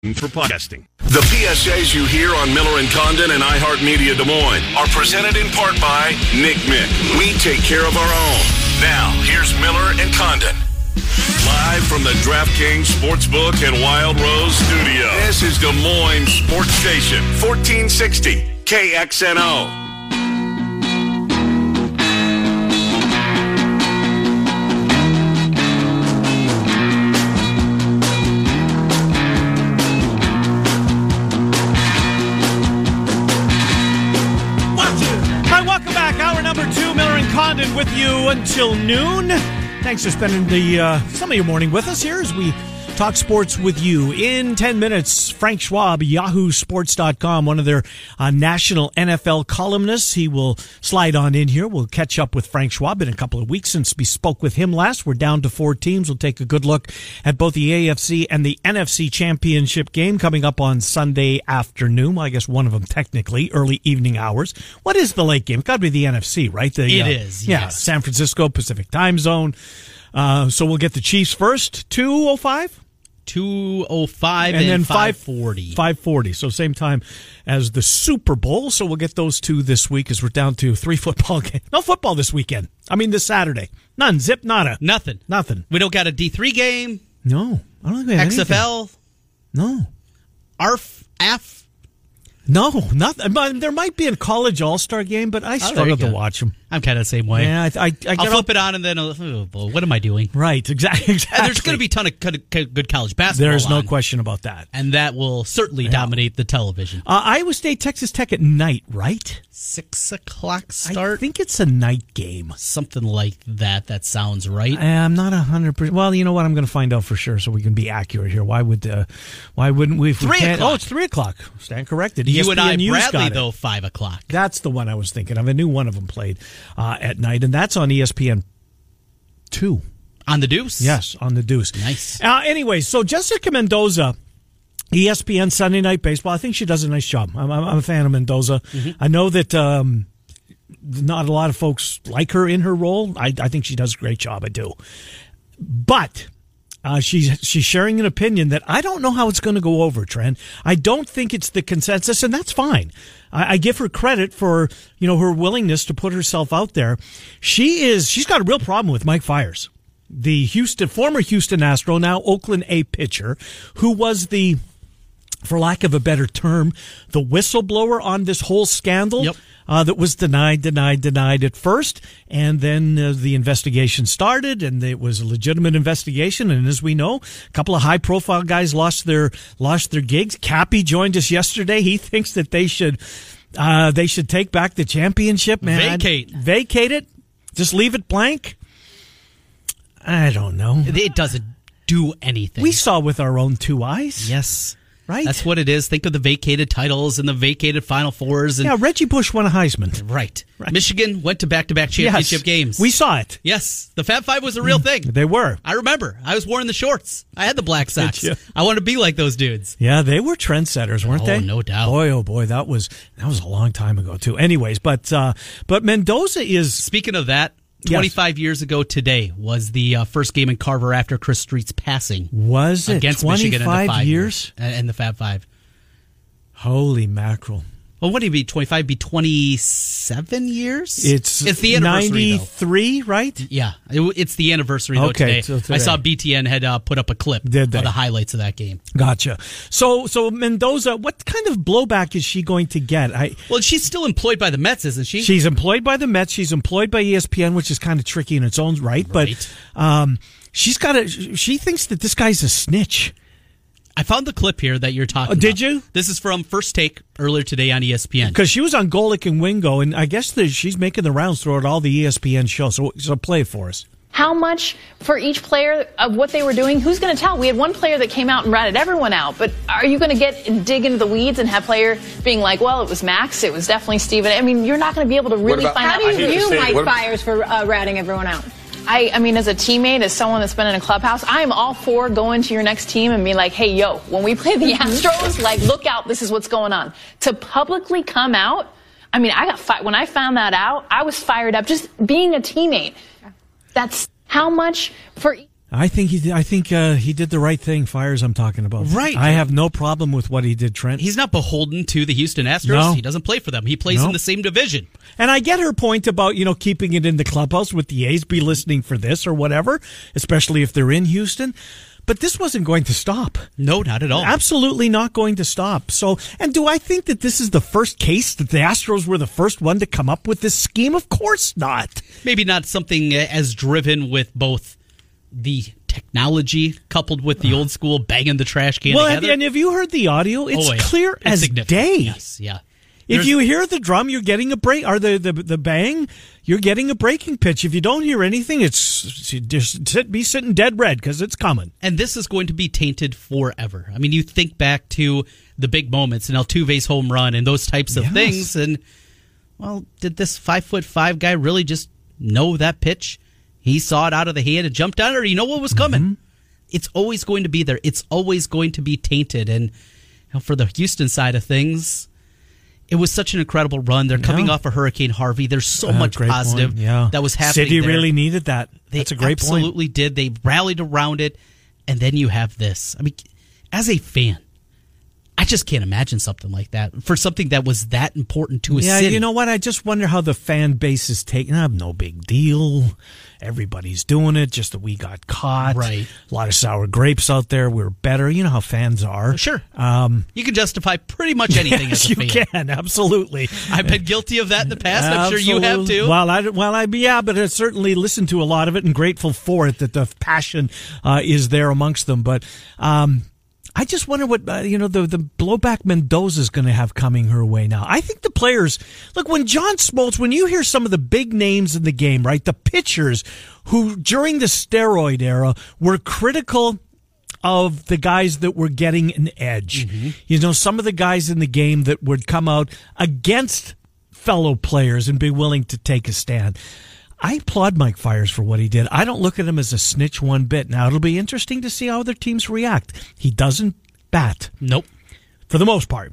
For podcasting. The PSAs you hear on Miller and Condon and iHeartMedia Des Moines are presented in part by Nick Mick. We take care of our own. Now, here's Miller and Condon. Live from the DraftKings Sportsbook and Wild Rose studio. This is Des Moines Sports Station, 1460 KXNO. With you until noon. Thanks for spending the uh, some of your morning with us here as we talk sports with you. In 10 minutes, Frank Schwab, yahoosports.com, one of their uh, national NFL columnists. He will slide on in here. We'll catch up with Frank Schwab. in a couple of weeks since we spoke with him last. We're down to four teams. We'll take a good look at both the AFC and the NFC championship game coming up on Sunday afternoon. Well, I guess one of them technically, early evening hours. What is the late game? It's got to be the NFC, right? The, It uh, is, Yeah, yes. San Francisco Pacific time zone. Uh, so we'll get the Chiefs first, 205? 205 and and, then 540. 540 so same time as the super bowl. So we'll get those two this week as we're down to three football games. No football this weekend. I mean this saturday. None. Zip nada. Nothing. nothing. We don't got a D3 game, no. I don't think we have anything. XFL, no. ARF, AF. No nothing but there might be a college all-star game but i Oh, struggle to watch them I'm kind of the same way. yeah i, I, I I'll flip it on and then, oh, what am I doing? right exactly, exactly. There's going to be a ton of good, good college basketball. there's no question about that And that will certainly dominate the television. uh, iowa state texas tech at night right Six o'clock start. i think it's a night game Something like that. That sounds right. I'm not a hundred percent. Well, you know what? I'm going to find out for sure, so we can be accurate here. Why would, uh, why wouldn't we? If we Three o'clock. Oh, it's three o'clock. Stand corrected. You and I, News Bradley, though, 5 o'clock. That's the one I was thinking of. I knew one of them played uh, at night, and that's on ESPN two. On the deuce? Yes, on the Deuce. Nice. Uh, anyway, so Jessica Mendoza, ESPN Sunday Night Baseball. I think she does a nice job. I'm, I'm, I'm a fan of Mendoza. I know that um, not a lot of folks like her in her role. I, I think she does a great job. I do, but. Uh, she's she's sharing an opinion that I don't know how it's going to go over, Trent. I don't think it's the consensus, and that's fine. I, I give her credit for you know her willingness to put herself out there. She is she's got a real problem with Mike Fiers the Houston former Houston Astro, now Oakland A pitcher, who was the for lack of a better term, the whistleblower on this whole scandal Yep. uh, that was denied, denied, denied at first, and then uh, the investigation started, and it was a legitimate investigation. And as we know, a couple of high-profile guys lost their lost their gigs. Cappy joined us yesterday. He thinks that they should uh, they should take back the championship, man. Vacate. vacate it, just leave it blank. I don't know. It doesn't do anything. We saw with our own two eyes. Yes. Right? That's what it is. Think of the vacated titles and the vacated Final Fours. And Yeah, Reggie Bush won a Heisman. right. Michigan went to back to back championship yes. games. We saw it. yes, the Fab Five was a real thing. They were. I remember. I was wearing the shorts. I had the black socks. I want to be like those dudes. Yeah, they were trendsetters, weren't Oh, they? no doubt. Boy, oh boy, that was that was a long time ago too. Anyways, but uh, but Mendoza is Speaking of that, Yes. 25 years ago today was the uh, first game in Carver after Chris Street's passing was it against twenty Michigan in the five five years? and and the Fab Five. Holy mackerel! Well, what do you be? 25 be 27 years? It's it's the anniversary. ninety three, right? Yeah, it, it's the anniversary though Okay, today. so today. I saw BTN had uh, put up a clip Did they? of the highlights of that game. Gotcha. So so Mendoza, what kind of blowback is she going to get? I Well, she's still employed by the Mets, isn't she? She's employed by the Mets. She's employed by ESPN, which is kind of tricky in its own right. Right. But um, she's got a. She thinks that this guy's a snitch. I found the clip here that you're talking. Oh, did about. you? This is from First Take earlier today on ESPN. Because she was on Golic and Wingo, and I guess that she's making the rounds throughout all the ESPN shows. So, so play it for us. how much for each player of what they were doing? Who's going to tell? We had one player that came out and ratted everyone out, but are you going to get and dig into the weeds and have player being like, well, it was Max, it was definitely Steven? I mean, you're not going to be able to really about- find How out. How do you I- view Mike Fiers for uh, ratting everyone out? I, I mean, as a teammate, as someone that's been in a clubhouse, I am all for going to your next team and being like, hey, yo, when we play the mm-hmm. Astros, like, look out, this is what's going on. To publicly come out, I mean, I got fi- when I found that out, I was fired up just being a teammate. That's how much for. I think he. Did, I think uh, he did the right thing. Fiers. I'm talking about. Right. I have no problem with what he did, Trent. He's not beholden to the Houston Astros. No. He doesn't play for them. He plays No. in the same division. And I get her point about, you know, keeping it in the clubhouse with the A's be listening for this or whatever, especially if they're in Houston. But this wasn't going to stop. No, not at all. Absolutely not going to stop. So, and do I think that this is the first case that the Astros were the first one to come up with this scheme? Of course not. Maybe not something uh, as driven with both the technology coupled with the old school banging the trash can well, together. and have you heard the audio? It's Oh, yeah. clear It's as day. Yes, yeah. If There's- you hear the drum, you're getting a break, or the, the the bang, you're getting a breaking pitch. If you don't hear anything, it's just sit, be sitting dead red because it's coming. and this is going to be tainted forever. I mean, you think back to the big moments and Altuve's home run and those types of Yes. things, and well, did this five foot five guy really just know that pitch? He saw it out of the hand and jumped on it, or you know what was coming? Mm-hmm. It's always going to be there. It's always going to be tainted, and you know, for the Houston side of things. It was such an incredible run. They're coming Yeah. off of Hurricane Harvey. There's so Uh, much positive. Yeah, that was happening. City there. really needed that. They That's a great point. absolutely did. They rallied around it, and then you have this. I mean, as a fan, I just can't imagine something like that for something that was that important to a Yeah, city. you know what? I just wonder how the fan base is taking it. No big deal. Everybody's doing it. Just that we got caught. Right. A lot of sour grapes out there. We're better. You know how fans are. Sure. Um, you can justify pretty much anything yes, you fan. can. Absolutely. I've been guilty of that in the past. I'm sure you have too. Well, I well, I yeah, but I certainly listened to a lot of it and grateful for it that the passion uh, is there amongst them. But um, I just wonder what uh, you know the the blowback Mendoza is going to have coming her way now. I think the players look when John Smoltz. When you hear some of the big names in the game, right, the pitchers who during the steroid era were critical of the guys that were getting an edge. You know, some of the guys in the game that would come out against fellow players and be willing to take a stand. I applaud Mike Fiers for what he did. I don't look at him as a snitch one bit. Now, it'll be interesting to see how other teams react. He doesn't bat nope. for the most part.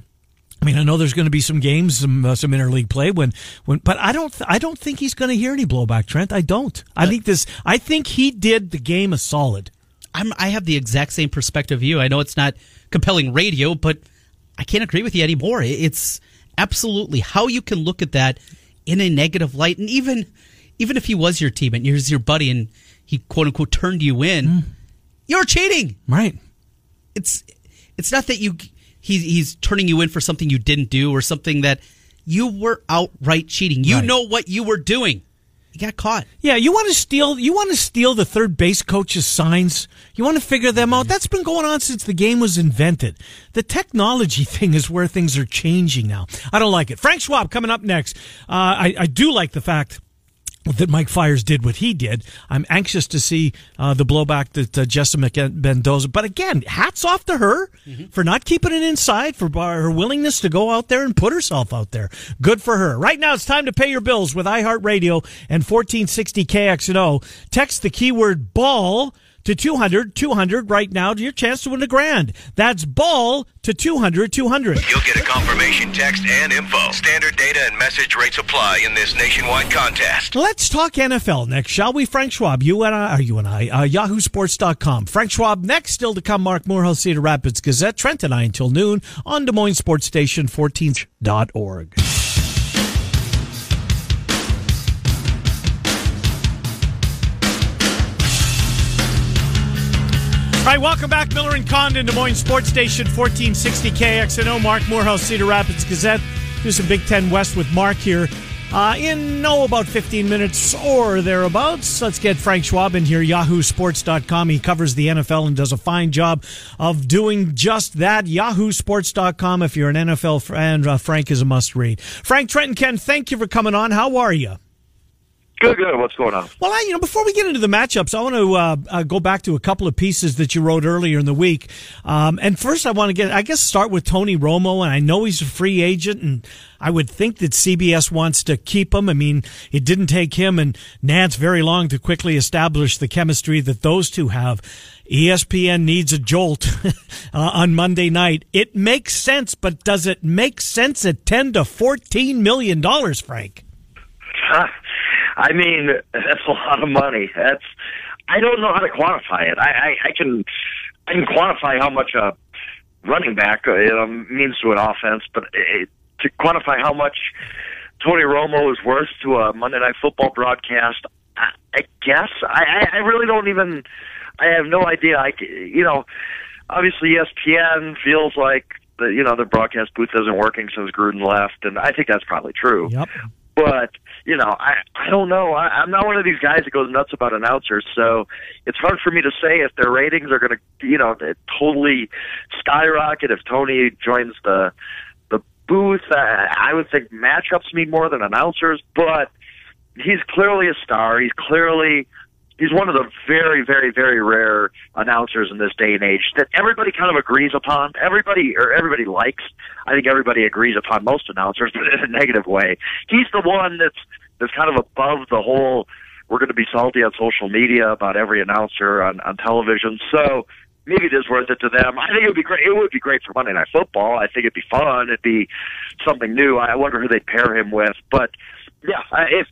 I mean, I know there's going to be some games, some uh, some interleague play when when, but I don't th- I don't think he's going to hear any blowback. Trent, I don't. I think this. I think he did the game a solid. I'm, I have the exact same perspective you. I know it's not compelling radio, but I can't agree with you anymore. It's absolutely how you can look at that in a negative light, and even even if he was your teammate, here's your buddy, and he quote unquote turned you in, you're cheating. Right. It's it's not that you he, he's turning you in for something you didn't do or something that you were outright cheating. You Right. know what you were doing. You got caught. Yeah, you want to steal. You want to steal the third base coach's signs. You want to figure them out. That's been going on since the game was invented. The technology thing is where things are changing now. I don't like it. Frank Schwab coming up next. Uh, I, I do like the fact that Mike Fiers did what he did. I'm anxious to see uh, the blowback that uh, Jessica Mendoza. But again, hats off to her for not keeping it inside, for her willingness to go out there and put herself out there. Good for her. Right now, it's time to pay your bills with iHeartRadio and 1460 KXNO. Text the keyword ball to 200 200 right now to your chance to win a grand. That's ball to 200 200. You'll get a confirmation text and info. Standard data and message rates apply in this nationwide contest. Let's talk NFL next, shall we? Frank Schwab, you and I, are you and I, uh, yahoosports.com. Frank Schwab next, still to come, Mark Morehouse, Cedar Rapids Gazette, Trent and I until noon on Des Moines Sports Station 14th.org. All right, welcome back, Miller and Condon, Des Moines Sports Station 1460 KXNO. Mark Morehouse, Cedar Rapids Gazette. Do some Big Ten West with Mark here. Uh, in no about 15 minutes or thereabouts, let's get Frank Schwab in here, yahoosports.com. He covers the NFL and does a fine job of doing just that. Yahoosports.com. If you're an NFL fan, uh, Frank is a must read. Frank Trenton Ken, thank you for coming on. How are you? Good, good. What's going on? Well, I, you know, before we get into the matchups, I want to uh, uh, go back to a couple of pieces that you wrote earlier in the week. Um, and first, I want to get, I guess, start with Tony Romo. And I know he's a free agent, and I would think that CBS wants to keep him. I mean, it didn't take him and Nantz very long to quickly establish the chemistry that those two have. ESPN needs a jolt uh, on Monday night. It makes sense, but does it make sense at ten to fourteen million dollars, Frank? I mean, that's a lot of money. That's I don't know how to quantify it. I, I, I can I can quantify how much a running back uh, you know, means to an offense, but it, to quantify how much Tony Romo is worth to a Monday Night Football broadcast, I, I guess I, I really don't even. I have no idea. I you know, obviously ESPN feels like the you know the broadcast booth isn't working since Gruden left, and I think that's probably true. Yep. But you know, I I don't know. I, I'm not one of these guys that goes nuts about announcers, so it's hard for me to say if their ratings are going to, you know, totally skyrocket if Tony joins the the booth. I, I would think matchups mean more than announcers, but he's clearly a star. He's clearly he's one of the very, very, very rare announcers in this day and age that everybody kind of agrees upon. Everybody or everybody likes. I think everybody agrees upon most announcers, but in a negative way. He's the one that's that's kind of above the whole. We're going to be salty on social media about every announcer on on television. So maybe it is worth it to them. I think it would be great. It would be great for Monday Night Football. I think it'd be fun. It'd be something new. I wonder who they'd pair him with. But yeah, if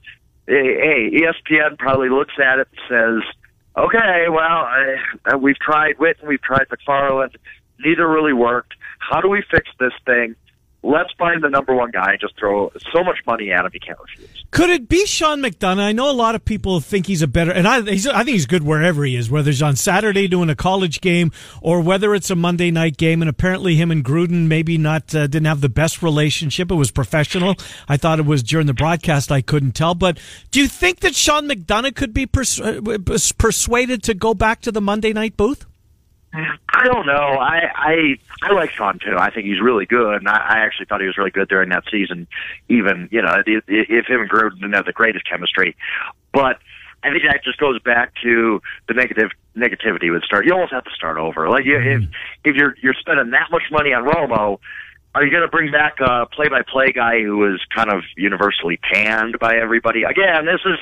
hey, ESPN probably looks at it and says, okay, well, uh, we've tried Witten, we've tried McFarland, neither really worked. How do we fix this thing? Let's find the number one guy and just throw so much money at him he can't refuse. Could it be Sean McDonough? I know a lot of people think he's a better, and I, I think he's good wherever he is, whether he's on Saturday doing a college game or whether it's a Monday night game. And apparently, him and Gruden maybe not uh, didn't have the best relationship. It was professional. I thought it was during the broadcast. I couldn't tell. But do you think that Sean McDonough could be pers- uh, persuaded to go back to the Monday night booth? I don't know. I I I like Sean too. I think he's really good, and I, I actually thought he was really good during that season. Even you know, if, him and Gruden didn't have the greatest chemistry, but I think that just goes back to the negative negativity would start. You almost have to start over. Like you, if if you're you're spending that much money on Romo, are you going to bring back a play-by-play guy who is kind of universally panned by everybody? Again, this is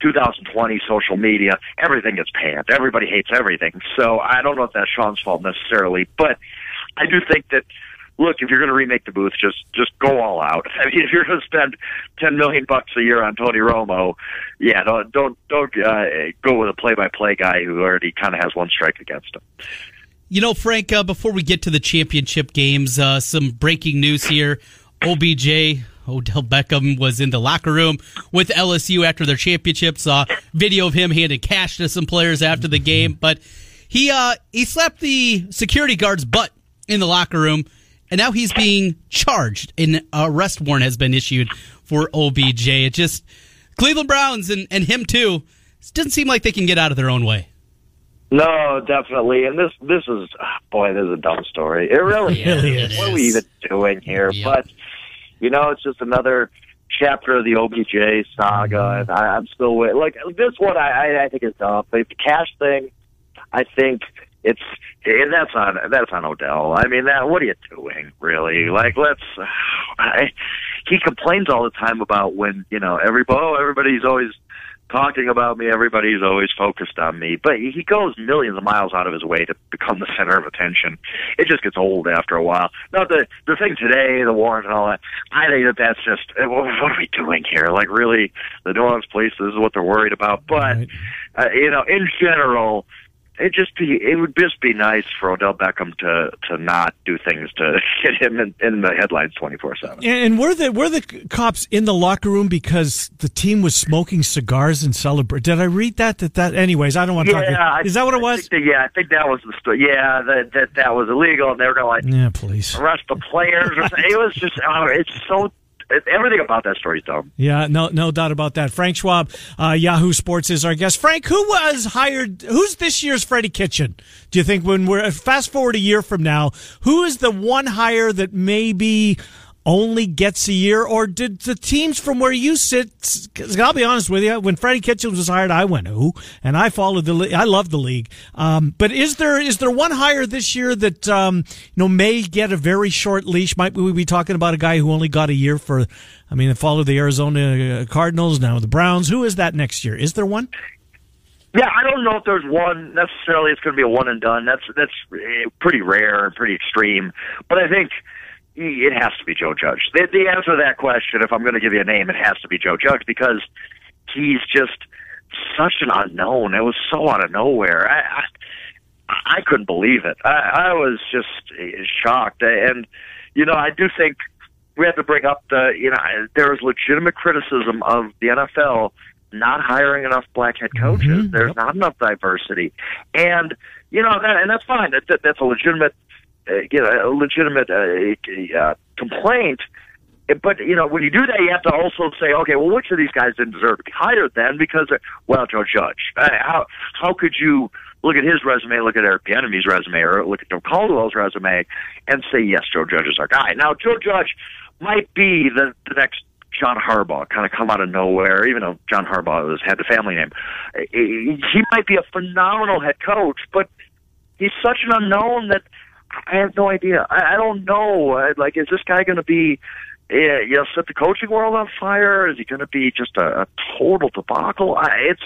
2020 social media, everything gets panned. Everybody hates everything. So I don't know if that's Sean's fault necessarily, but I do think that look, if you're going to remake the booth, just just go all out. I mean, if you're going to spend 10 million bucks a year on Tony Romo, yeah, don't don't don't uh, go with a play-by-play guy who already kind of has one strike against him. You know, Frank, uh, before we get to the championship games, uh, some breaking news here. OBJ Odell Beckham was in the locker room with LSU after their championship. Saw video of him handing cash to some players after the game, but he uh, he slapped the security guard's butt in the locker room, and now he's being charged. An arrest warrant has been issued for OBJ. It just Cleveland Browns and, and him too. It doesn't seem like they can get out of their own way. No, definitely. And this this is oh boy, this is a dumb story. It really, it really is. What are we even doing here? Yep. But you know, it's just another chapter of the OBJ saga, mm-hmm. and I, I'm still with like this one. I I I think is dumb. But the cash thing, I think it's and that's on that's on Odell. I mean, that what are you doing, really? Like, let's. I, he complains all the time about when you know everybody. Oh, everybody's always talking about me. Everybody's always focused on me, but he goes millions of miles out of his way to become the center of attention. It just gets old after a while. Now the the thing today, the warrant and all that. I think that that's just eh, what are we doing here? Like really, the New Orleans police. This is what they're worried about. But right. uh, you know, in general it just be it would just be nice for Odell Beckham to to not do things to get him in, in the headlines twenty four seven. And were the were the cops in the locker room because the team was smoking cigars and celebrate? Did I read that? That that anyways? I don't want to yeah, talk. Is that what it was? That, yeah, I think that was the story. Yeah, that that that was illegal, and they were going to like yeah, please arrest the players. Or something. It was just oh, it's so everything about that story is dumb. Yeah, no, no doubt about that. Frank Schwab, uh, Yahoo Sports is our guest. Frank, who was hired? Who's this year's Freddie Kitchen? Do you think when we're fast forward a year from now, who is the one hire that maybe only gets a year, or did the teams from where you sit? Because I'll be honest with you, when Freddie Kitchens was hired, I went who, and I followed the. I love the league. Um, but is there is there one hire this year that um, you know may get a very short leash? Might we be talking about a guy who only got a year for? I mean, followed the Arizona uh, Cardinals, now the Browns. Who is that next year? Is there one? Yeah, I don't know if there's one necessarily. It's going to be a one and done. That's that's eh, pretty rare and pretty extreme. But I think it has to be Joe Judge. The, the answer to that question, if I'm going to give you a name, it has to be Joe Judge because he's just such an unknown. It was so out of nowhere. I I, I couldn't believe it. I, I was just eh, shocked, and you know I do think we have to bring up the you know there is legitimate criticism of the NFL not hiring enough black head coaches. Mm-hmm. There's not enough diversity, and you know that, and that's fine. That, that that's a legitimate, you know, a legitimate uh, uh, complaint. But you know, when you do that, you have to also say, okay, well, which of these guys didn't deserve to be hired then? Because, uh, well, Joe Judge, uh, how how could you look at his resume, look at Eric Bieniemy's resume, or look at Joe Caldwell's resume, and say, yes, Joe Judge is our guy. Now, Joe Judge might be the the next John Harbaugh kind of come out of nowhere, even though John Harbaugh has had the family name. He might be a phenomenal head coach, but he's such an unknown that I have no idea. I, I don't know. Like, is this guy going to be, eh, you know, set the coaching world on fire? Is he going to be just a, a total debacle? I, it's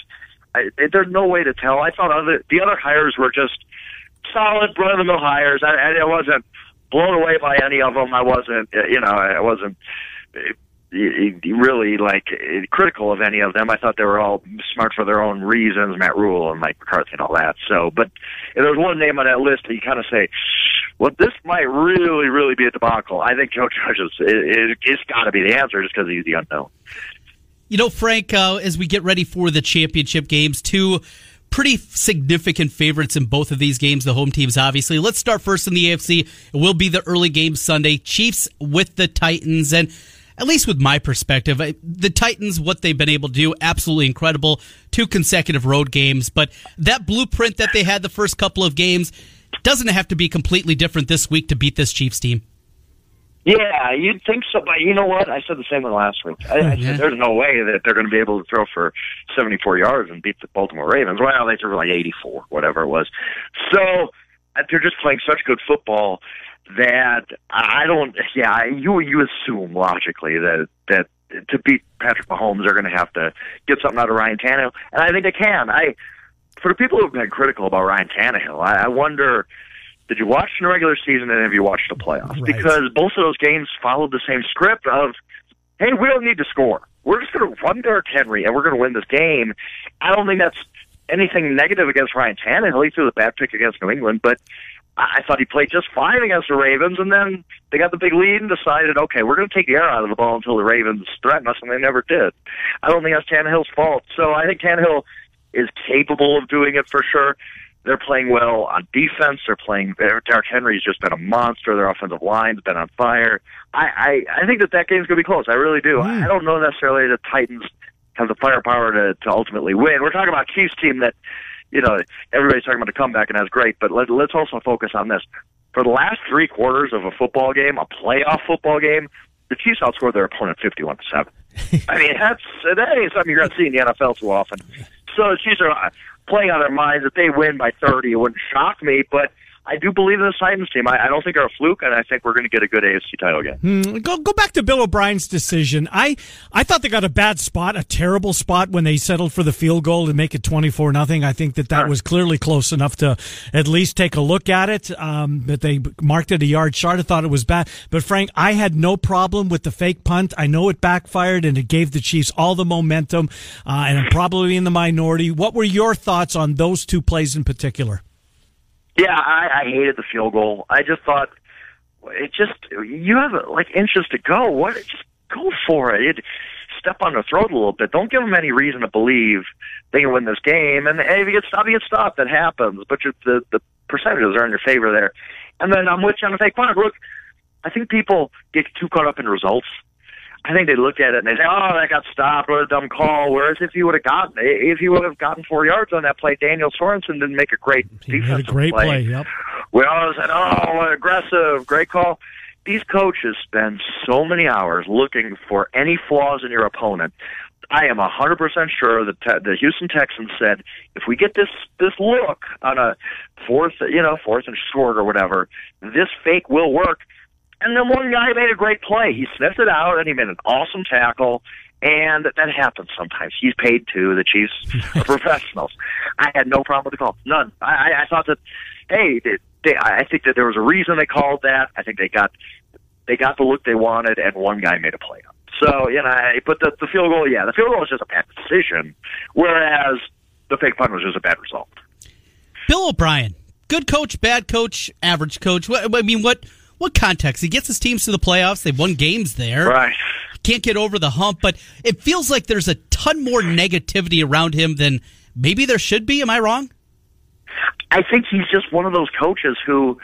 I, there's no way to tell. I thought other the other hires were just solid run of the mill hires. I, I wasn't blown away by any of them. I wasn't, you know, I wasn't really like critical of any of them. I thought they were all smart for their own reasons, Matt Rhule and Mike McCarthy and all that. So, but there's one name on that list that you kind of say, well, this might really, really be a debacle. I think Joe Judge is, it, it's got to be the answer just because he's the unknown. You know, Frank, uh, as we get ready for the championship games, two pretty significant favorites in both of these games, the home teams, obviously. Let's start first in the AFC. It will be the early game Sunday. Chiefs with the Titans. And at least with my perspective, the Titans, what they've been able to do, absolutely incredible. Two consecutive road games, but that blueprint that they had the first couple of games doesn't have to be completely different this week to beat this Chiefs team. Yeah, you'd think so, but you know what? I said the same one last week. I, I hmm, said there's no way that they're going to be able to throw for 74 yards and beat the Baltimore Ravens. Well, they threw like 84, whatever it was. So they're just playing such good football that I don't. Yeah, you you assume logically that that to beat Patrick Mahomes, they're going to have to get something out of Ryan Tannehill, and I think they can. I for the people who've been critical about Ryan Tannehill, I, I wonder. Did you watch the regular season and have you watched the playoffs? Right. Because both of those games followed the same script of, hey, we don't need to score. We're just going to run Derrick Henry and we're going to win this game. I don't think that's anything negative against Ryan Tannehill. He threw the bad pick against New England, but I thought he played just fine against the Ravens, and then they got the big lead and decided, okay, we're going to take the air out of the ball until the Ravens threaten us, and they never did. I don't think that's Tannehill's fault. So I think Tannehill is capable of doing it for sure. They're playing well on defense. They're playing. Derrick Henry's just been a monster. Their offensive line's been on fire. I I, I think that that game's going to be close. I really do. Mm. I don't know necessarily the Titans have the firepower to to ultimately win. We're talking about Chiefs team that you know, everybody's talking about a comeback, and that's great. But let, let's also focus on this. For the last three quarters of a football game, a playoff football game, the Chiefs outscored their opponent fifty-one to seven. I mean, that's that ain't something you're going to see in the NFL too often. So the Chiefs are uh, playing on their minds. If they win by thirty, it wouldn't shock me. But I do believe in the Titans team. I, I don't think they're a fluke, and I think we're going to get a good AFC title again. Hmm, go go back to Bill O'Brien's decision. I I thought they got a bad spot, a terrible spot when they settled for the field goal to make it twenty four nothing. I think that that sure. was clearly close enough to at least take a look at it. Um, but they marked it a yard short. I thought it was bad. But Frank, I had no problem with the fake punt. I know it backfired and it gave the Chiefs all the momentum, uh, and I'm probably in the minority. What were your thoughts on those two plays in particular? Yeah, I, I hated the field goal. I just thought it just you have like inches to go. What? Just go for it. it step on the throat a little bit. Don't give them any reason to believe they can win this game. And if you get stopped, you get stopped. That happens. But the the percentages are in your favor there. And then I'm with you on the fake punt. Look, I think people get too caught up in results. I think they look at it and they say, "Oh, that got stopped. What a dumb call." Whereas if you would have gotten, if he would have gotten four yards on that play, Daniel Sorensen didn't make a great he defensive a great play. play yep. We all said, "Oh, aggressive, great call." these coaches spend so many hours looking for any flaws in your opponent. I am a hundred percent sure that te- the Houston Texans said if we get this this look on a fourth, you know, fourth and short or whatever, this fake will work. And then one guy made a great play. He sniffed it out and he made an awesome tackle. And that happens sometimes. He's paid too. The Chiefs are professionals. I had no problem with the call. None. I, I thought that, hey, they, they, I think that there was a reason they called that. I think they got they got the look they wanted, and one guy made a play on. So you know, but the the field goal, yeah, the field goal was just a bad decision, whereas the fake punt was just a bad result. Bill O'Brien, good coach, bad coach, average coach. What, I mean, what what context? He gets his teams to the playoffs. They've won games there. Right. Can't get over the hump, but it feels like there's a ton more negativity around him than maybe there should be. Am I wrong? I think he's just one of those coaches who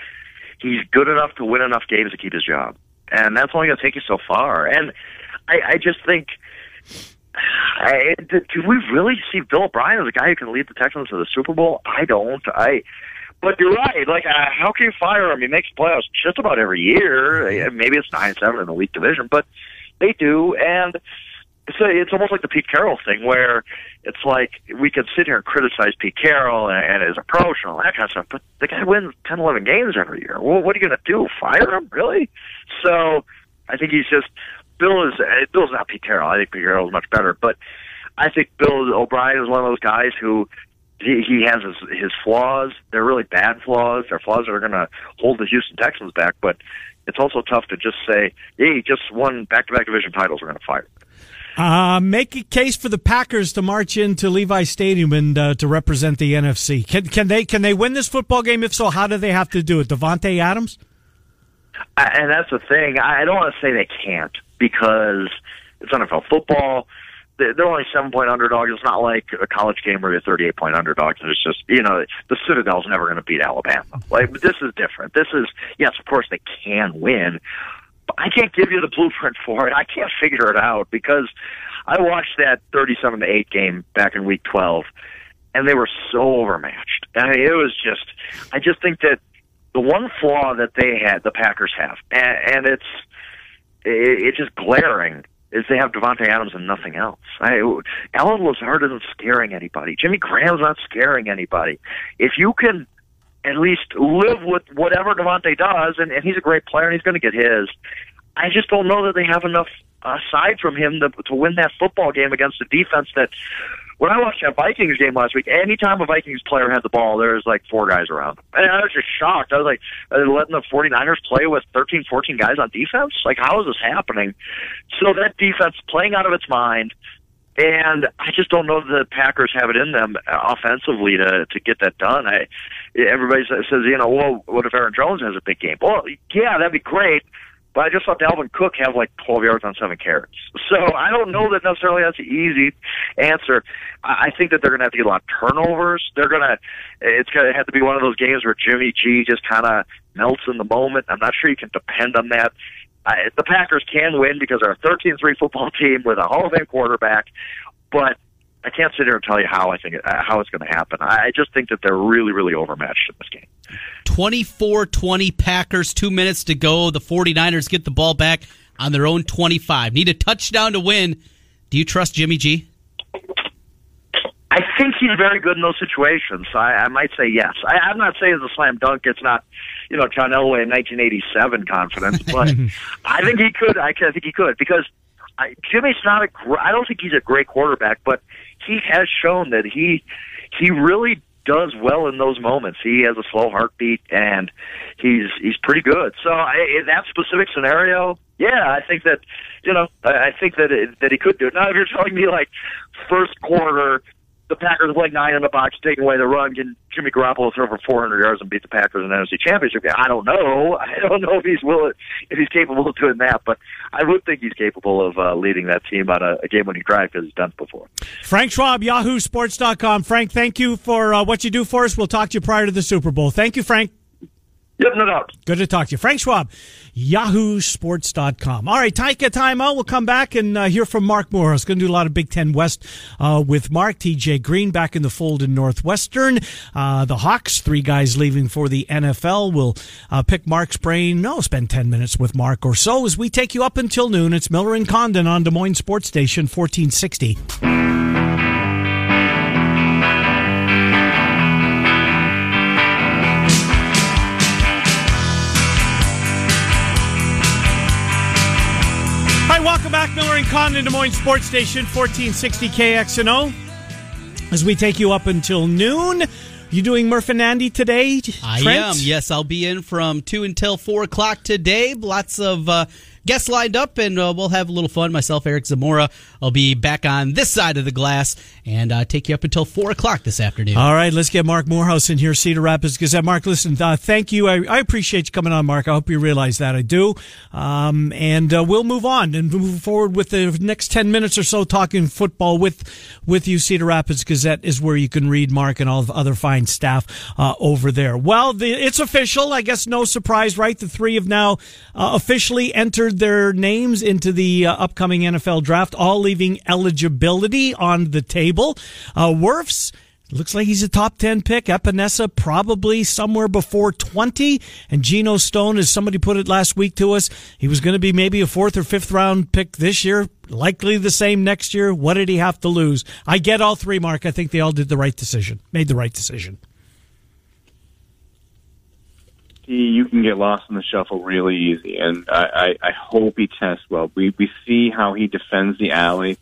he's good enough to win enough games to keep his job, and that's only going to take you so far. And I, I just think. I, do we really see Bill O'Brien as a guy who can lead the Texans to the Super Bowl? I don't. I but you're right. Like, uh, how can you fire him? He makes playoffs just about every year. Maybe it's nine seven in the weak division, but they do. And so it's almost like the Pete Carroll thing, where it's like we can sit here and criticize Pete Carroll and, and his approach and all that kind of stuff, but the guy wins 10, 11 games every year. Well, what are you going to do? Fire him? Really? So I think he's just Bill is uh, Bill's not Pete Carroll. I think Pete Carroll is much better, but I think Bill O'Brien is one of those guys who he, he has his, his flaws. They're really bad flaws. They're flaws that are going to hold the Houston Texans back. But it's also tough to just say, "Hey, he just won back-to-back division titles. We're going to fire." him." Uh, make a case for the Packers to march into Levi Stadium and uh, to represent the NFC. Can can they can they win this football game? If so, how do they have to do it? Davante Adams. I- And that's the thing. I I don't want to say they can't because it's NFL football. They're only seven point underdogs. It's not like a college game where you're 38 point underdogs. It's just, you know, the Citadel's never going to beat Alabama. Like, this is different. This is, yes, of course they can win, but I can't give you the blueprint for it. I can't figure it out because I watched that 37 to 8 game back in week 12 and they were so overmatched. I mean, it was just, I just think that the one flaw that they had, the Packers have, and, and it's, it, it's just glaring is they have Davante Adams and nothing else. I, Allen Lazard isn't scaring anybody. Jimmy Graham's not scaring anybody. If you can at least live with whatever Davante does, and, and he's a great player and he's going to get his, I just don't know that they have enough uh, aside from him to, to win that football game against a defense that. When I watched that Vikings game last week, anytime a Vikings player had the ball, there was like four guys around. And I was just shocked. I was like, letting the 49ers play with 13, 14 guys on defense? Like, how is this happening? So that defense playing out of its mind, and I just don't know that the Packers have it in them offensively to to get that done. I everybody says, you know, well, what if Aaron Jones has a big game? Well, yeah, that'd be great. But I just saw Dalvin Cook have like 12 yards on seven carries. So I don't know that necessarily that's an easy answer. I think that they're going to have to get a lot of turnovers. They're going to, it's going to have to be one of those games where Jimmy G just kind of melts in the moment. I'm not sure you can depend on that. I, the Packers can win because they're a 13-3 football team with a Hall of Fame quarterback, but I can't sit here and tell you how I think it, uh, how it's going to happen. I I just think that they're really, really overmatched in this game. 24-20 Packers, two minutes to go. The 49ers get the ball back on their own 25. Need a touchdown to win. Do you trust Jimmy G? I think he's very good in those situations. I, I might say yes. I, I'm not saying it's a slam dunk. It's not, you know, John Elway in 1987 confidence, but I think he could. I, I think he could because I, Jimmy's not a. Gr- I don't think he's a great quarterback, but he has shown that he he really does well in those moments. He has a slow heartbeat and he's he's pretty good. So I, in that specific scenario, yeah, I think that you know I, I think that it, that he could do it. Now, if you're telling me like first quarter. The Packers like nine in the box, taking away the run. Can Jimmy Garoppolo throw for 400 yards and beat the Packers in the NFC Championship game? I don't know. I don't know if he's willing, if he's capable of doing that. But I would think he's capable of uh, leading that team on a, a game-winning drive because he's done it before. Frank Schwab, YahooSports.com. Frank, thank you for uh, what you do for us. We'll talk to you prior to the Super Bowl. Thank you, Frank. Yep, no doubt. Good to talk to you. Frank Schwab, yahoosports.com. All right, take a timeout. We'll come back and uh, hear from Mark Morehouse. Going to do a lot of Big Ten West uh, with Mark. TJ Green back in the fold in Northwestern. Uh, the Hawks, three guys leaving for the NFL. We'll uh, pick Mark's brain. No, spend 10 minutes with Mark or so as we take you up until noon. It's Miller and Condon on Des Moines Sports Station 1460. Welcome back, Miller and Condon, Des Moines Sports Station, 1460 KXNO. As we take you up until noon, you doing Murph and Andy today? I am. Yes, I'll be in from two until four o'clock today. Lots of uh, guests lined up, and uh, we'll have a little fun. Myself, Eric Zamora, I'll be back on this side of the glass and uh, take you up until four o'clock this afternoon. All right, let's get Mark Morehouse in here, Cedar Rapids Gazette. Mark, listen, uh, thank you. I, I appreciate you coming on, Mark. I hope you realize that. I do. Um, and uh, we'll move on and move forward with the next 10 minutes or so talking football with, with you. Cedar Rapids Gazette is where you can read Mark and all the other fine staff uh, over there. Well, the, it's official. I guess no surprise, right? The three have now uh, officially entered their names into the uh, upcoming NFL draft, all leaving eligibility on the table. Uh, Wirfs. Looks like he's a top 10 pick. Epenesa probably somewhere before 20. And Geno Stone, as somebody put it last week to us, he was going to be maybe a fourth or fifth round pick this year, likely the same next year. What did he have to lose? I get all three, Mark. I think they all did the right decision, made the right decision. You can get lost in the shuffle really easy, and I, I, I hope he tests well. We we see how he defends the alley.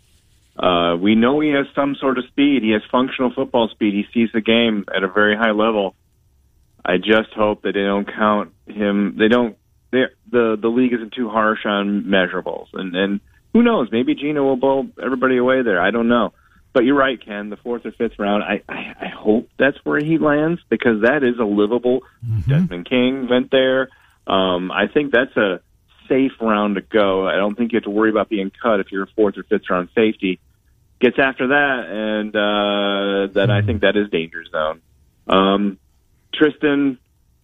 Uh, we know he has some sort of speed. He has functional football speed. He sees the game at a very high level. I just hope that they don't count him. They don't. They, The the league isn't too harsh on measurables, and and who knows? Maybe Geno will blow everybody away there. I don't know. But you're right, Ken. The fourth or fifth round, I, I, I hope that's where he lands because that is a livable. Mm-hmm. Desmond King went there. Um, I think that's a safe round to go. I don't think you have to worry about being cut if you're a fourth or fifth round safety. Gets after that, and uh, then I think that is danger zone. Um, Tristan,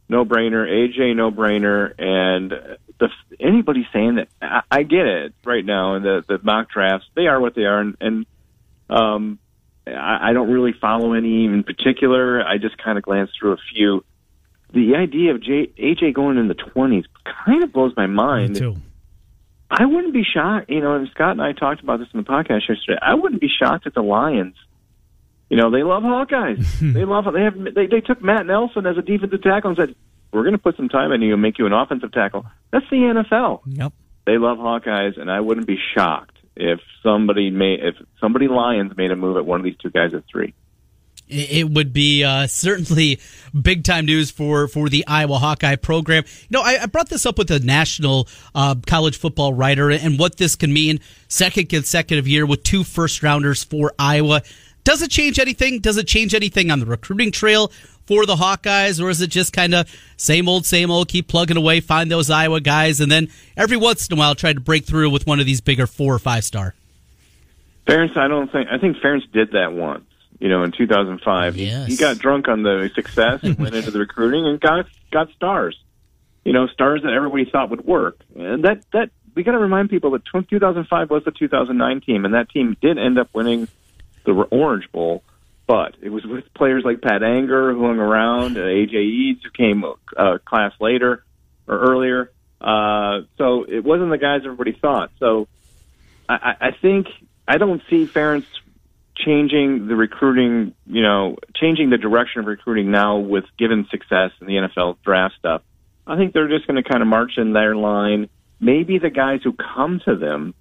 no brainer. AJ, no brainer. And the anybody saying that, I, I get it right now. And the the mock drafts, they are what they are, and, and um, I, I don't really follow any in particular. I just kind of glance through a few. The idea of J, AJ going in the twenties kind of blows my mind. Me too. I wouldn't be shocked. You know, and Scott and I talked about this in the podcast yesterday. I wouldn't be shocked at the Lions. You know, they love Hawkeyes. they love. They have. They, they took Matt Nelson as a defensive tackle and said, "We're going to put some time in you and make you an offensive tackle." That's the NFL. Yep. They love Hawkeyes, and I wouldn't be shocked if somebody made if somebody Lions made a move at one of these two guys at three. It would be uh, certainly big time news for, for the Iowa Hawkeye program. You know, I, I brought this up with a national uh, college football writer and what this can mean. Second consecutive year with two first rounders for Iowa. Does it change anything? Does it change anything on the recruiting trail for the Hawkeyes, or is it just kind of same old, same old? Keep plugging away, find those Iowa guys, and then every once in a while try to break through with one of these bigger four or five star. Ferentz, I don't think I think Ferentz did that once. You know, in 2005, yes. he, he got drunk on the success and went into the recruiting and got got stars. You know, stars that everybody thought would work. And that that we got to remind people that 2005 was the 2009 team, and that team did end up winning the Orange Bowl. But it was with players like Pat Anger who hung around, uh, AJ Edds who came a uh, class later or earlier. Uh, so it wasn't the guys everybody thought. So I, I think I don't see Ferentz changing the recruiting, you know, changing the direction of recruiting now with given success in the NFL draft stuff. I think they're just going to kind of march in their line. Maybe the guys who come to them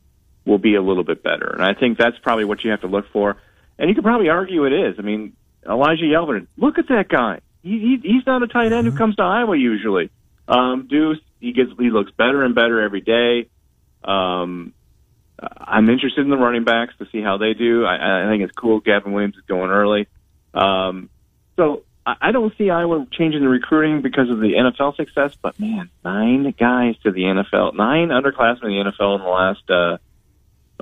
will be a little bit better. And I think that's probably what you have to look for. And you could probably argue it is. I mean, Elijah Yelvin, look at that guy. He, he he's not a tight end who comes to Iowa usually. Um, Deuce, he gets he looks better and better every day. Um, I'm interested in the running backs to see how they do. I, I think it's cool. Gavin Williams is going early. Um, so I, I don't see Iowa changing the recruiting because of the NFL success. But man, nine guys to the NFL, nine underclassmen in the NFL in the last uh,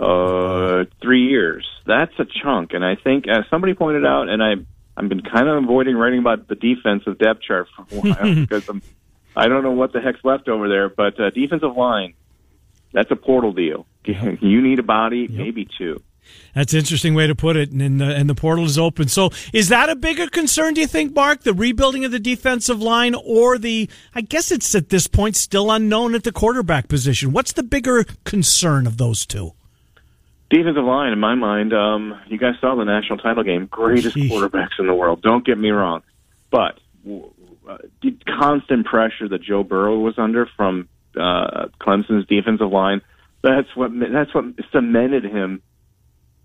uh, three years. That's a chunk. And I think, as somebody pointed out, and I I've been kind of avoiding writing about the defensive depth chart for a while because I'm I don't know what the heck's left over there, but uh, defensive line, that's a portal deal. You need a body, maybe two. That's an interesting way to put it, and the, and the portal is open. So, is that a bigger concern? Do you think, Mark, the rebuilding of the defensive line, or the? I guess it's at this point still unknown at the quarterback position. What's the bigger concern of those two? Defensive line, in my mind, um, you guys saw the national title game. Greatest Sheesh. quarterbacks in the world. Don't get me wrong, but uh, the constant pressure that Joe Burrow was under from uh, Clemson's defensive line. That's what that's what cemented him.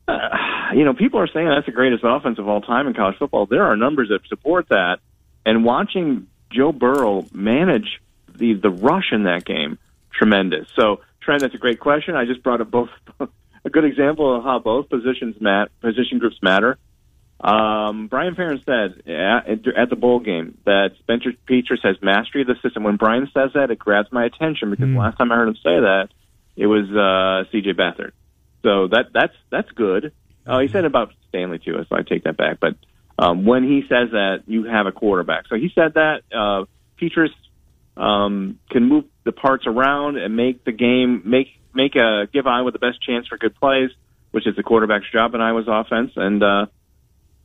Uh, you know, people are saying that's the greatest offense of all time in college football. There are numbers that support that, and watching Joe Burrow manage the the rush in that game, tremendous. So, Trent, that's a great question. I just brought up both a good example of how both positions mat position groups matter. Um, Brian Ferentz said at, at the bowl game that Spencer Petras has mastery of the system. When Brian says that, it grabs my attention because Hmm. last time I heard him say that, it was uh, C.J. Beathard. So that that's that's good. Oh, he said about Stanley too, so I take that back. But um, when he says that, you have a quarterback. So he said that uh, Petras um, can move the parts around and make the game make make a give Iowa the best chance for good plays, which is the quarterback's job in Iowa's offense. And uh,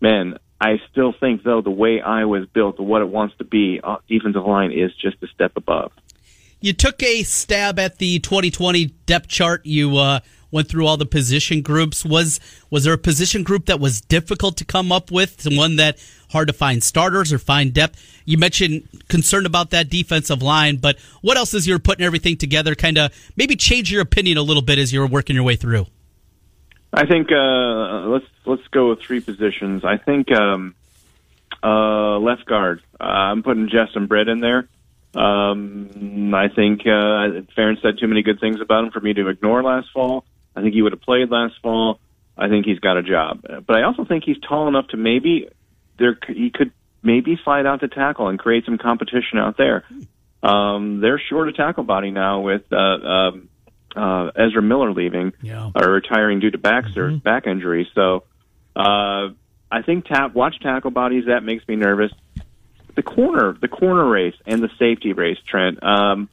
man, I still think though the way Iowa is built, what it wants to be, uh, defensive line is just a step above. You took a stab at the 2020 depth chart. You uh, went through all the position groups. Was was there a position group that was difficult to come up with? One that hard to find starters or find depth? You mentioned concern about that defensive line, but what else is you're putting everything together? Kind of maybe change your opinion a little bit as you're working your way through. I think uh, let's let's go with three positions. I think um, uh, left guard. Uh, I'm putting Justin Britt in there. Um, I think uh, Farron said too many good things about him for me to ignore last fall. I think he would have played last fall. I think he's got a job, but I also think he's tall enough to maybe there he could maybe slide out to tackle and create some competition out there. Um, they're short a tackle body now with uh, um, uh, Ezra Miller leaving Yeah. or retiring due to back sur- back injury. So uh, I think tap watch tackle bodies that makes me nervous. The corner, the corner race, and the safety race, Trent. Um,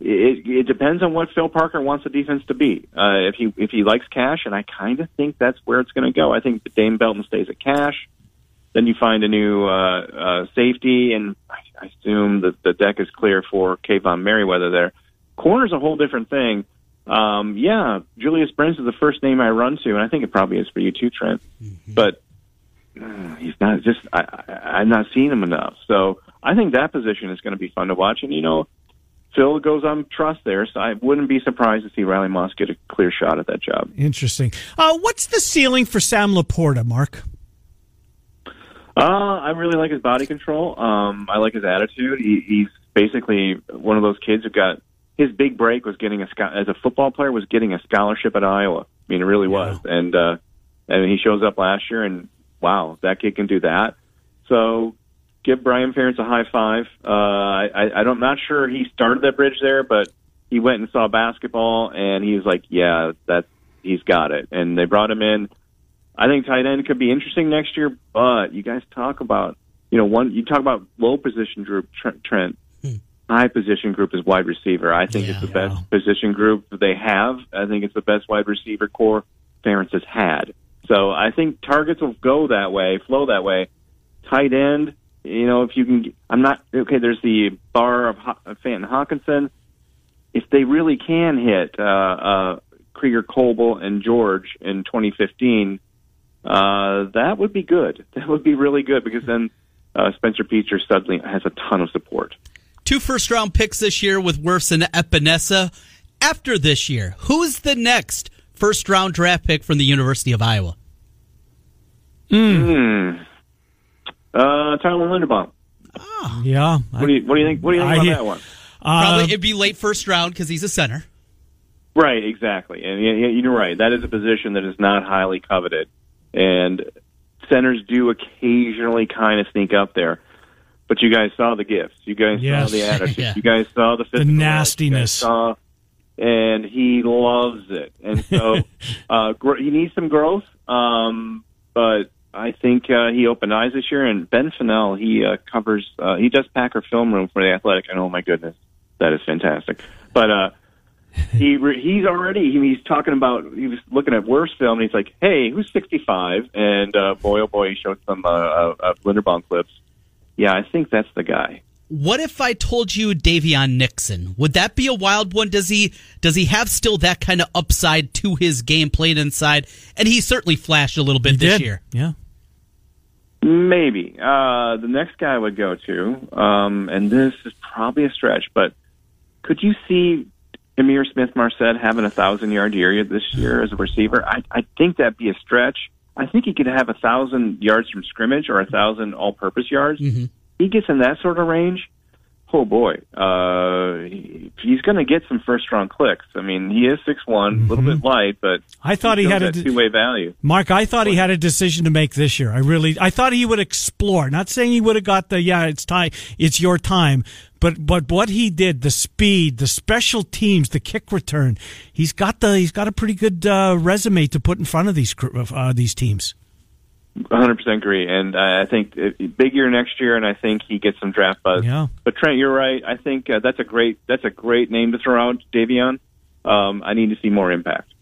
it, it depends on what Phil Parker wants the defense to be. Uh, if he if he likes cash, and I kind of think that's where it's going to go. I think Dane Belton stays at cash. Then you find a new uh, uh, safety, and I, I assume that the deck is clear for Kaevon Merriweather there. Corner's a whole different thing. Um, yeah, Julius Brents is the first name I run to, and I think it probably is for you too, Trent. But uh, he's not just I, I, I'm not seeing him enough. So I think that position is going to be fun to watch. And you know, Phil goes on trust there, so I wouldn't be surprised to see Riley Moss get a clear shot at that job. Interesting. Uh, what's the ceiling for Sam LaPorta, Mark? Uh, I really like his body control. Um, I like his attitude. He, he's basically one of those kids who got his big break was getting a as a football player was getting a scholarship at Iowa. I mean, it really was. And uh, and he shows up last year, and wow, that kid can do that. So give Brian Ferentz a high five. Uh, I, I, I'm not sure he started that bridge there, but he went and saw basketball, and he was like, yeah, that he's got it. And they brought him in. I think tight end could be interesting next year, but you guys talk about, you know, one you talk about low position group, Trent. Trent. High position group is wide receiver. I think it's the Yeah. best position group they have. I think it's the best wide receiver corps Ferentz has had. So I think targets will go that way, flow that way. Tight end, you know, if you can, I'm not okay. There's the bar of Ho- of Fant and Hockenson. If they really can hit uh, uh, Krieger, Coble, and George in 2015, uh, that would be good. That would be really good because then uh, Spencer Petras suddenly has a ton of support. Two first round picks this year with Wirfs and Epenesa. After this year, who's the next first round draft pick from the University of Iowa? Uh, Tyler Linderbaum. Yeah. What do you What do you think? What do you think I about hear- that one? Probably it'd be late first round because he's a center. Right, exactly, and y- y- you're right. That is a position that is not highly coveted, and centers do occasionally kind of sneak up there. But you guys saw the gifts. You guys Yes. saw the attitude. Yeah. You guys saw the physical. nastiness. You guys saw, and he loves it. And so uh, gr- he needs some growth. Um, but I think uh, he opened eyes this year. And Ben Fennell, he uh, covers, uh, he does Packer film room for the Athletic. And oh my goodness, that is fantastic. But uh, he re- he's already he's talking about he was looking at Wirfs film. and He's like, hey, who's 65? And uh, boy, oh boy, he showed some uh, uh, uh, Linderbaum clips. Yeah, I think that's the guy. What if I told you Daviyon Nixon? Would that be a wild one? Does he does he have still that kind of upside to his game played inside? And he certainly flashed a little bit He this did. year. Yeah. Maybe. Uh, the next guy I would go to, um, and this is probably a stretch, but could you see Ihmir Smith Marsette having a thousand yard year this year as a receiver? I, I think that'd be a stretch. I think he could have a thousand yards from scrimmage or a thousand all purpose yards. He gets in that sort of range. Oh boy, uh, he- he's going to get some first round clicks. I mean, he is six one, a little bit light, but I thought he still had a two way value. Mark, I thought he had a decision to make this year. I really, I thought he would explore. Not saying he would have got the yeah, it's time, it's your time, but but what he did, the speed, the special teams, the kick return, he's got the he's got a pretty good uh, resume to put in front of these uh, these teams. 100% agree, and uh, I think it, big year next year, and I think he gets some draft buzz. Yeah. But Trent, you're right. I think uh, that's a great that's a great name to throw out, Daviyon. Um, I need to see more impact.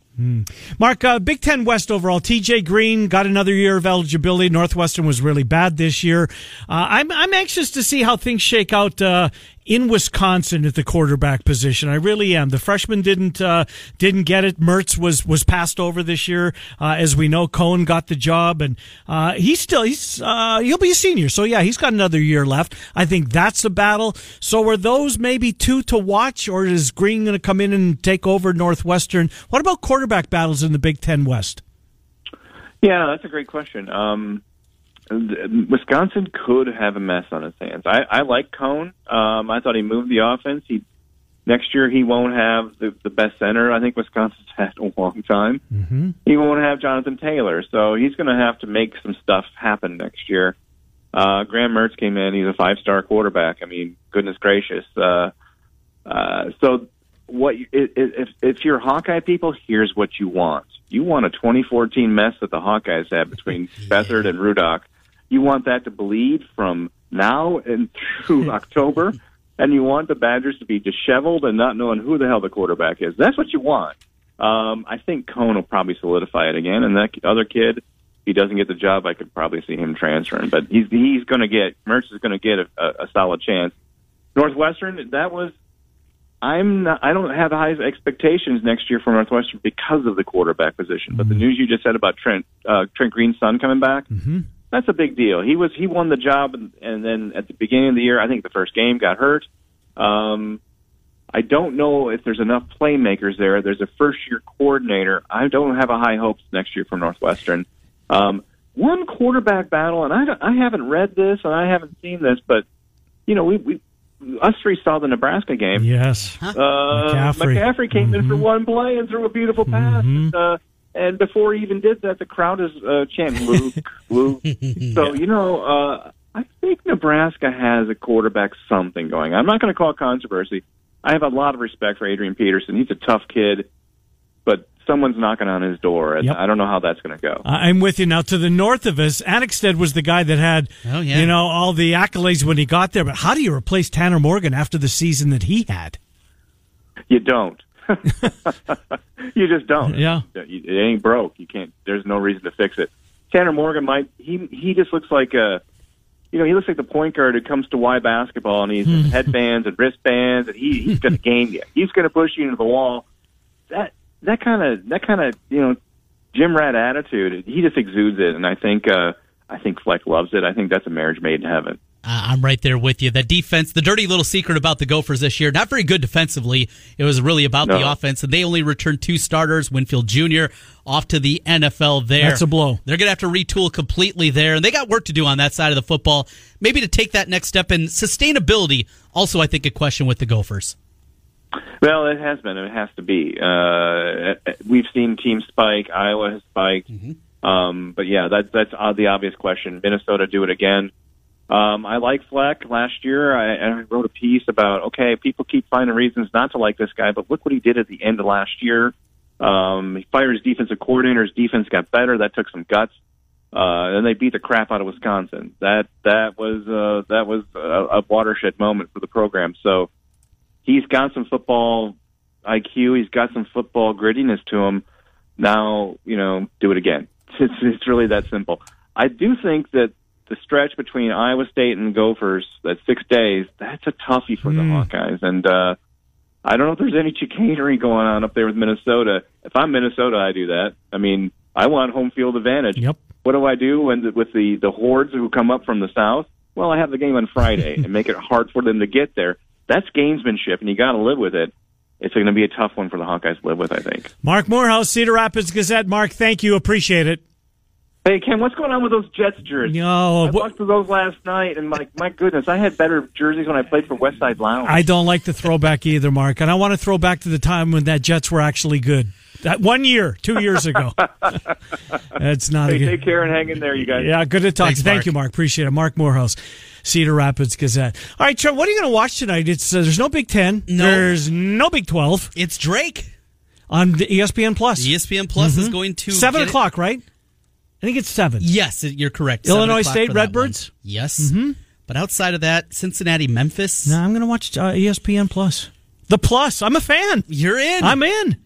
Mark, uh, Big Ten West overall, TJ Green got another year of eligibility. Northwestern was really bad this year. Uh, I'm I'm anxious to see how things shake out uh, in Wisconsin at the quarterback position. I really am. The freshman didn't uh, didn't get it. Mertz was was passed over this year, uh, as we know. Coan got the job, and uh, he's still he's uh, he'll be a senior. So yeah, he's got another year left. I think that's a battle. So are those maybe two to watch, or is Green going to come in and take over Northwestern? What about quarterback battles in the Big Ten West? Yeah, that's a great question. Um, Wisconsin could have a mess on his hands. I, I like Coan. Um, I thought he moved the offense. He next year he won't have the, the best center. I think Wisconsin's had a long time. Mm-hmm. He won't have Jonathan Taylor, so he's going to have to make some stuff happen next year. Uh, Graham Mertz came in. He's a five star quarterback. I mean, goodness gracious. Uh, uh, so what you, i- i- if if you're Hawkeye people, here's what you want. You want a 2014 mess that the Hawkeyes had between Beathard and Rudock. You want that to bleed from now and through October, and you want the Badgers to be disheveled and not knowing who the hell the quarterback is. That's what you want. Um, I think Coan will probably solidify it again, and that other kid, if he doesn't get the job, I could probably see him transferring. But he's he's going to get Mertz is going to get a, a, a solid chance. Northwestern, that was I'm not, I don't have high expectations next year for Northwestern because of the quarterback position. But the news you just said about Trent uh, Trent Green's son coming back, mm-hmm. That's a big deal. He was he won the job, and, and then at the beginning of the year, I think the first game got hurt. Um, I don't know if there's enough playmakers there. There's a first year coordinator. I don't have a high hopes next year for Northwestern. Um, one quarterback battle, and I don't, I haven't read this and I haven't seen this, but you know we we us three saw the Nebraska game. Yes. Uh, McCaffrey. McCaffrey, came in for one play and threw a beautiful pass. And, uh, and before he even did that, the crowd is uh, chanting Luke, Luke. So you know, uh, I think Nebraska has a quarterback something going. I'm not going to call it controversy. I have a lot of respect for Adrian Peterson. He's a tough kid, but someone's knocking on his door, and Yep. I don't know how that's going to go. I'm with you now. To the north of us, Annexstad was the guy that had, Oh, yeah. you know, all the accolades when he got there. But how do you replace Tanner Morgan after the season that he had? You don't. you just don't. Yeah. it ain't broke. You can't. There's no reason to fix it. Tanner Morgan might. He he just looks like a. You know, he looks like the point guard who comes to Y basketball and he's in headbands and wristbands and he, he's going to game you. He's going to push you into the wall. That that kind of that kind of you know gym Rat attitude. He just exudes it, and I think uh, I think Fleck loves it. I think that's a marriage made in heaven. Uh, I'm right there with you. That defense, the dirty little secret about the Gophers this year, not very good defensively. It was really about the offense, and they only returned two starters. Winfield Jr. off to the NFL there. That's a blow. They're going to have to retool completely there, and they got work to do on that side of the football. Maybe to take that next step in sustainability. Also, I think a question with the Gophers. Well, it has been. It has to be. Uh, we've seen teams spike. Iowa has spiked. Um, but yeah, that, that's uh, the obvious question. Minnesota do it again. Um, I like Fleck. Last year, I, I wrote a piece about okay, people keep finding reasons not to like this guy, but look what he did at the end of last year. Um, he fired his defensive coordinator. His defense got better. That took some guts. uh, and they beat the crap out of Wisconsin. That that was uh, that was a, a watershed moment for the program. So he's got some football IQ. He's got some football grittiness to him. Now, you know, do it again. It's it's really that simple. I do think that the stretch between Iowa State and Gophers, that six days, that's a toughie for the Hawkeyes. And uh, I don't know if there's any chicanery going on up there with Minnesota. If I'm Minnesota, I do that. I mean, I want home field advantage. Yep. What do I do when the, with the the hordes who come up from the south? Well, I have the game on Friday and make it hard for them to get there. That's gamesmanship, and you got to live with it. It's going to be a tough one for the Hawkeyes to live with, I think. Marc Morehouse, Cedar Rapids Gazette. Mark, thank you. Appreciate it. Hey Ken, what's going on with those Jets jerseys? No, I walked through those last night, and my my goodness, I had better jerseys when I played for Westside Lounge. I don't like the throwback either, Mark. And I want to throw back to the time when that Jets were actually good. That one year, two years ago. That's not hey, a good. take care and hang in there, you guys. Yeah, good to talk. Thanks, Thank Mark. you, Mark. Appreciate it. Marc Morehouse, Cedar Rapids Gazette. All right, Trev, what are you going to watch tonight? It's uh, there's no Big Ten. No. There's no Big Twelve It's Drake. on the ESPN Plus. ESPN Plus is going to Mm-hmm. Seven get it- o'clock, right? I think it's seven. Yes, you're correct. Illinois State Redbirds? Yes. Mm-hmm. But outside of that, Cincinnati, Memphis. No, I'm going to watch uh, ESPN Plus. The Plus. I'm a fan. You're in. I'm in.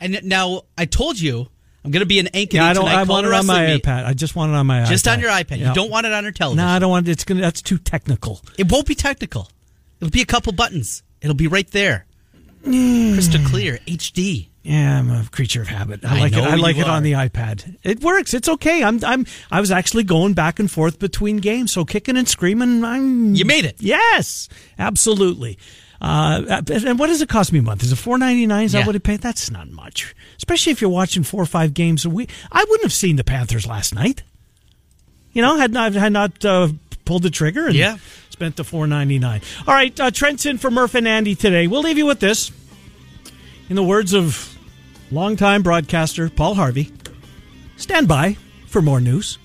And now I told you I'm going to be an Ankeny Yeah, I don't. tonight. I want it on my meet. iPad. I just want it on my Just iPad. on your iPad. Yeah. You don't want it on your television. No, I don't want. it. It's gonna. That's too technical. It won't be technical. It'll be a couple buttons. It'll be right there. Crystal clear, HD. Yeah, I'm a creature of habit. I I like it. I like it on the iPad. It works. It's okay. I'm. I'm. I was actually going back and forth between games, so kicking and screaming. I'm. You made it. Yes, absolutely. Uh, and what does it cost me a month? Is it four ninety nine? Is that what it paid? That's not much, especially if you're watching four or five games a week. I wouldn't have seen the Panthers last night. You know, had not had not uh, pulled the trigger and Yeah. spent the four ninety nine. All right, uh, Trent's in for Murph and Andy today. We'll leave you with this. In the words of longtime broadcaster Paul Harvey, stand by for more news.